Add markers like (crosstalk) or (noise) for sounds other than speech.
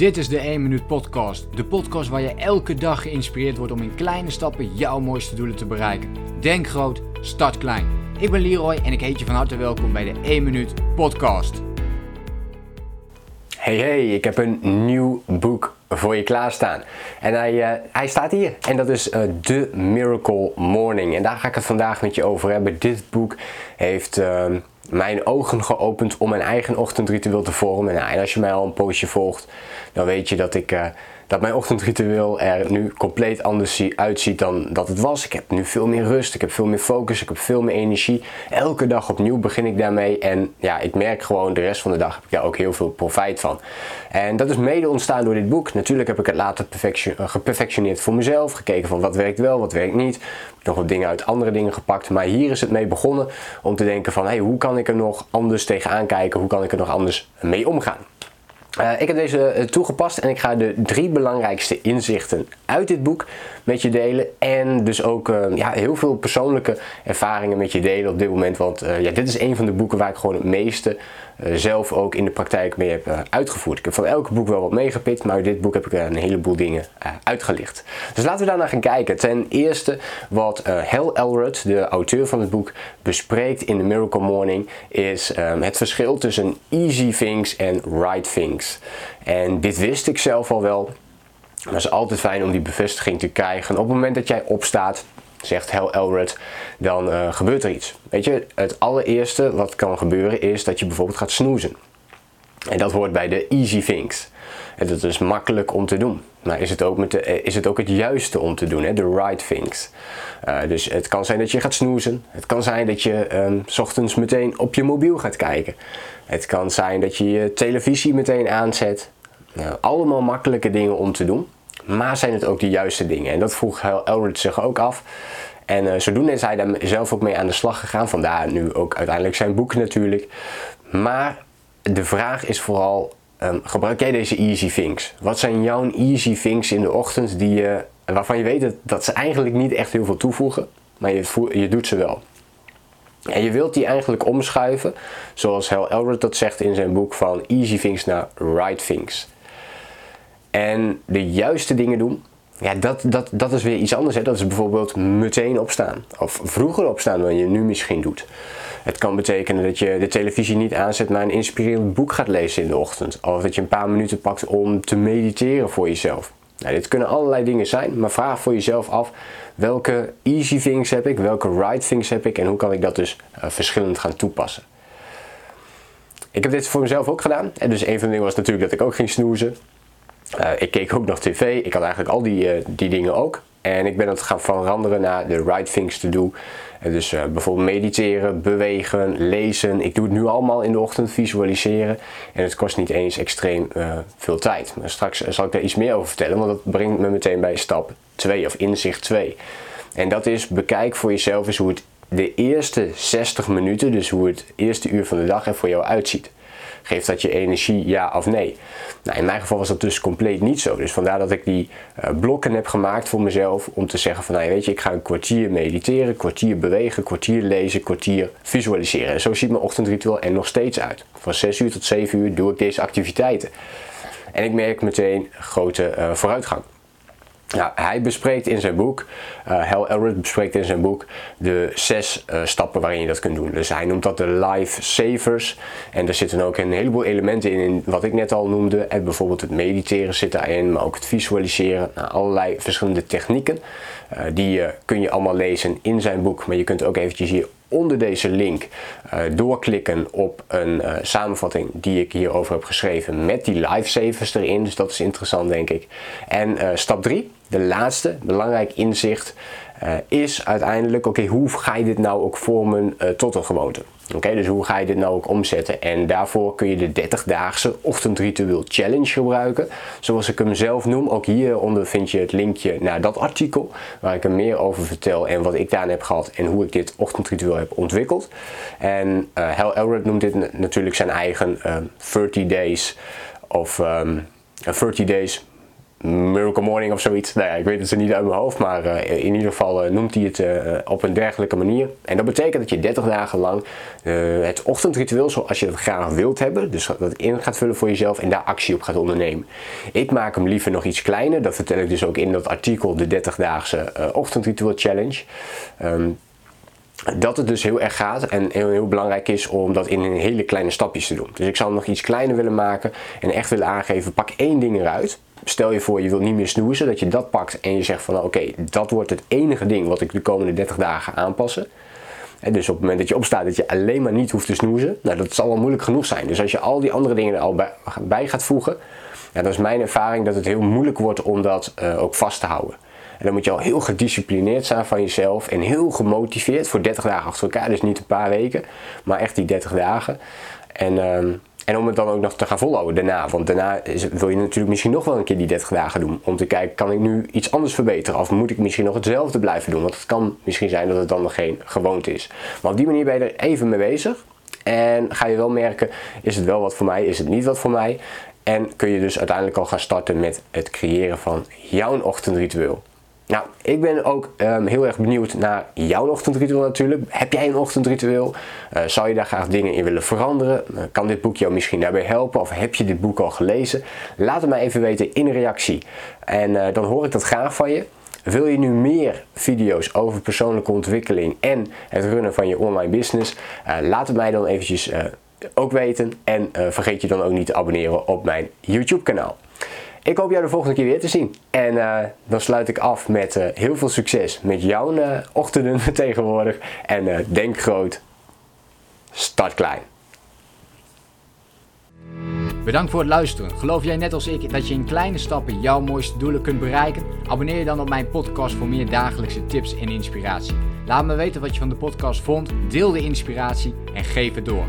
Dit is de 1 Minuut Podcast. De podcast waar je elke dag geïnspireerd wordt om in kleine stappen jouw mooiste doelen te bereiken. Denk groot, start klein. Ik ben Leroy en ik heet je van harte welkom bij de 1 Minuut Podcast. Hey hey, ik heb een nieuw boek voor je klaarstaan. En hij, uh, hij staat hier. En dat is uh, The Miracle Morning. En daar ga ik het vandaag met je over hebben. Dit boek heeft uh, mijn ogen geopend om mijn eigen ochtendritueel te vormen. Nou, en als je mij al een poosje volgt, dan weet je dat ik dat mijn ochtendritueel er nu compleet anders uitziet dan dat het was. Ik heb nu veel meer rust, ik heb veel meer focus, ik heb veel meer energie. Elke dag opnieuw begin ik daarmee en ja, ik merk gewoon de rest van de dag heb ik daar ook heel veel profijt van. En dat is mede ontstaan door dit boek. Natuurlijk heb ik het later eh, geperfectioneerd voor mezelf, gekeken van wat werkt wel, wat werkt niet. Nog wat dingen uit andere dingen gepakt, maar hier is het mee begonnen om te denken van hey, hoe kan ik er nog anders tegenaan kijken, hoe kan ik er nog anders mee omgaan. Uh, ik heb deze eh, toegepast en ik ga de drie belangrijkste inzichten uit dit boek met je delen. En dus ook uh, ja, heel veel persoonlijke ervaringen met je delen op dit moment. Want ja, dit is een van de boeken waar ik gewoon het meeste eh, zelf ook in de praktijk mee heb eh, uitgevoerd. Ik heb van elk boek wel wat meegepikt, maar dit boek heb ik een heleboel dingen uitgelicht. Dus laten we daarna gaan kijken. Ten eerste wat Hal Elrod, de auteur van het boek, bespreekt in The Miracle Morning is het verschil tussen easy things en right things. En dit wist ik zelf al wel. Maar het is altijd fijn om die bevestiging te krijgen. Op het moment dat jij opstaat, zegt Hal Elrod, dan uh, gebeurt er iets. Weet je, het allereerste wat kan gebeuren is dat je bijvoorbeeld gaat snoezen. En dat hoort bij de easy things. En dat is makkelijk om te doen. Maar is het ook, met de, eh, is het, ook het juiste om te doen, de right things. Uh, dus het kan zijn dat je gaat snoezen. Het kan zijn dat je um, s ochtends meteen op je mobiel gaat kijken. Het kan zijn dat je je televisie meteen aanzet. Nou, allemaal makkelijke dingen om te doen. Maar zijn het ook de juiste dingen? En dat vroeg Elrod zich ook af. En uh, zodoende is hij daar zelf ook mee aan de slag gegaan. Vandaar nu ook uiteindelijk zijn boek natuurlijk. Maar de vraag is vooral, um, gebruik jij deze easy things? Wat zijn jouw easy things in de ochtend die je, waarvan je weet dat, dat ze eigenlijk niet echt heel veel toevoegen, maar je, je doet ze wel? En je wilt die eigenlijk omschuiven, zoals Hal Elrod dat zegt in zijn boek, van easy things naar right things. En de juiste dingen doen, ja, dat, dat, dat is weer iets anders. Hè. Dat is bijvoorbeeld meteen opstaan. Of vroeger opstaan dan je nu misschien doet. Het kan betekenen dat je de televisie niet aanzet, maar een inspirerend boek gaat lezen in de ochtend. Of dat je een paar minuten pakt om te mediteren voor jezelf. Nou, dit kunnen allerlei dingen zijn, maar vraag voor jezelf af welke easy things heb ik, welke right things heb ik en hoe kan ik dat dus uh, verschillend gaan toepassen. Ik heb dit voor mezelf ook gedaan. En dus een van de dingen was natuurlijk dat ik ook ging snoezen. Uh, ik keek ook nog tv. Ik had eigenlijk al die, uh, die dingen ook. En ik ben het gaan veranderen naar de right things to do. En dus uh, bijvoorbeeld mediteren, bewegen, lezen. Ik doe het nu allemaal in de ochtend, visualiseren. En het kost niet eens extreem veel tijd. Maar straks zal ik daar iets meer over vertellen, want dat brengt me meteen bij stap 2 of inzicht 2. En dat is bekijk voor jezelf eens hoe het de eerste 60 minuten, dus hoe het eerste uur van de dag er voor jou uitziet. Geeft dat je energie, ja of nee? Nou, in mijn geval was dat dus compleet niet zo. Dus vandaar dat ik die uh, blokken heb gemaakt voor mezelf om te zeggen van, nou, weet je, ik ga een kwartier mediteren, kwartier bewegen, kwartier lezen, kwartier visualiseren. En zo ziet mijn ochtendritueel er nog steeds uit. Van 6 uur tot 7 uur doe ik deze activiteiten. En ik merk meteen grote uh, vooruitgang. Nou, hij bespreekt in zijn boek, uh, Hal Elrod bespreekt in zijn boek de zes uh, stappen waarin je dat kunt doen. Dus hij noemt dat de life savers. En daar zitten ook een heleboel elementen in, wat ik net al noemde. En bijvoorbeeld het mediteren zit daarin, maar ook het visualiseren. Nou, allerlei verschillende technieken. Die kun je allemaal lezen in zijn boek. Maar je kunt ook eventjes hier onder deze link uh, doorklikken op een uh, samenvatting die ik hierover heb geschreven met die lifesavers erin. Dus dat is interessant denk ik. En uh, stap 3, de laatste, belangrijk inzicht, is uiteindelijk, oké, hoe ga je dit nou ook vormen tot een gewoonte? Oké, dus hoe ga je dit nou ook omzetten? En daarvoor kun je de 30-daagse ochtendritueel challenge gebruiken. Zoals ik hem zelf noem. Ook hieronder vind je het linkje naar dat artikel. Waar ik er meer over vertel en wat ik daar heb gehad. En hoe ik dit ochtendritueel heb ontwikkeld. En uh, Hal Elrod noemt dit natuurlijk zijn eigen uh, 30 days of um, 30 days Miracle Morning of zoiets. Nou ja, ik weet het ze niet uit mijn hoofd, maar uh, in ieder geval uh, noemt hij het uh, op een dergelijke manier. En dat betekent dat je 30 dagen lang het ochtendritueel zoals je dat graag wilt hebben, dus dat in gaat vullen voor jezelf en daar actie op gaat ondernemen. Ik maak hem liever nog iets kleiner, dat vertel ik dus ook in dat artikel, de 30-daagse ochtendritueel challenge. Um, dat het dus heel erg gaat en heel, belangrijk is om dat in hele kleine stapjes te doen. Dus ik zou nog iets kleiner willen maken en echt willen aangeven, pak één ding eruit. Stel je voor je wilt niet meer snoezen, dat je dat pakt en je zegt van oké, dat wordt het enige ding wat ik de komende 30 dagen aanpassen. En dus op het moment dat je opstaat dat je alleen maar niet hoeft te snoezen, nou dat zal wel moeilijk genoeg zijn. Dus als je al die andere dingen er al bij, gaat voegen, ja, dat is mijn ervaring dat het heel moeilijk wordt om dat uh, ook vast te houden. En dan moet je al heel gedisciplineerd zijn van jezelf en heel gemotiveerd voor 30 dagen achter elkaar. Dus niet een paar weken, maar echt die 30 dagen. En, uh, en om het dan ook nog te gaan volhouden daarna. Want daarna wil je natuurlijk misschien nog wel een keer die 30 dagen doen. Om te kijken, kan ik nu iets anders verbeteren? Of moet ik misschien nog hetzelfde blijven doen? Want het kan misschien zijn dat het dan nog geen gewoonte is. Maar op die manier ben je er even mee bezig. En ga je wel merken, is het wel wat voor mij, is het niet wat voor mij? En kun je dus uiteindelijk al gaan starten met het creëren van jouw ochtendritueel. Nou, ik ben ook um, heel erg benieuwd naar jouw ochtendritueel natuurlijk. Heb jij een ochtendritueel? Uh, zou je daar graag dingen in willen veranderen? Uh, kan dit boek jou misschien daarbij helpen? Of heb je dit boek al gelezen? Laat het mij even weten in reactie. En uh, dan hoor ik dat graag van je. Wil je nu meer video's over persoonlijke ontwikkeling en het runnen van je online business? laat het mij dan eventjes ook weten. En vergeet je dan ook niet te abonneren op mijn YouTube kanaal. Ik hoop jou de volgende keer weer te zien. En uh, dan sluit ik af met uh, heel veel succes met jouw uh, ochtenden (laughs) tegenwoordig. En denk groot, start klein. Bedankt voor het luisteren. Geloof jij net als ik dat je in kleine stappen jouw mooiste doelen kunt bereiken? Abonneer je dan op mijn podcast voor meer dagelijkse tips en inspiratie. Laat me weten wat je van de podcast vond, deel de inspiratie en geef het door.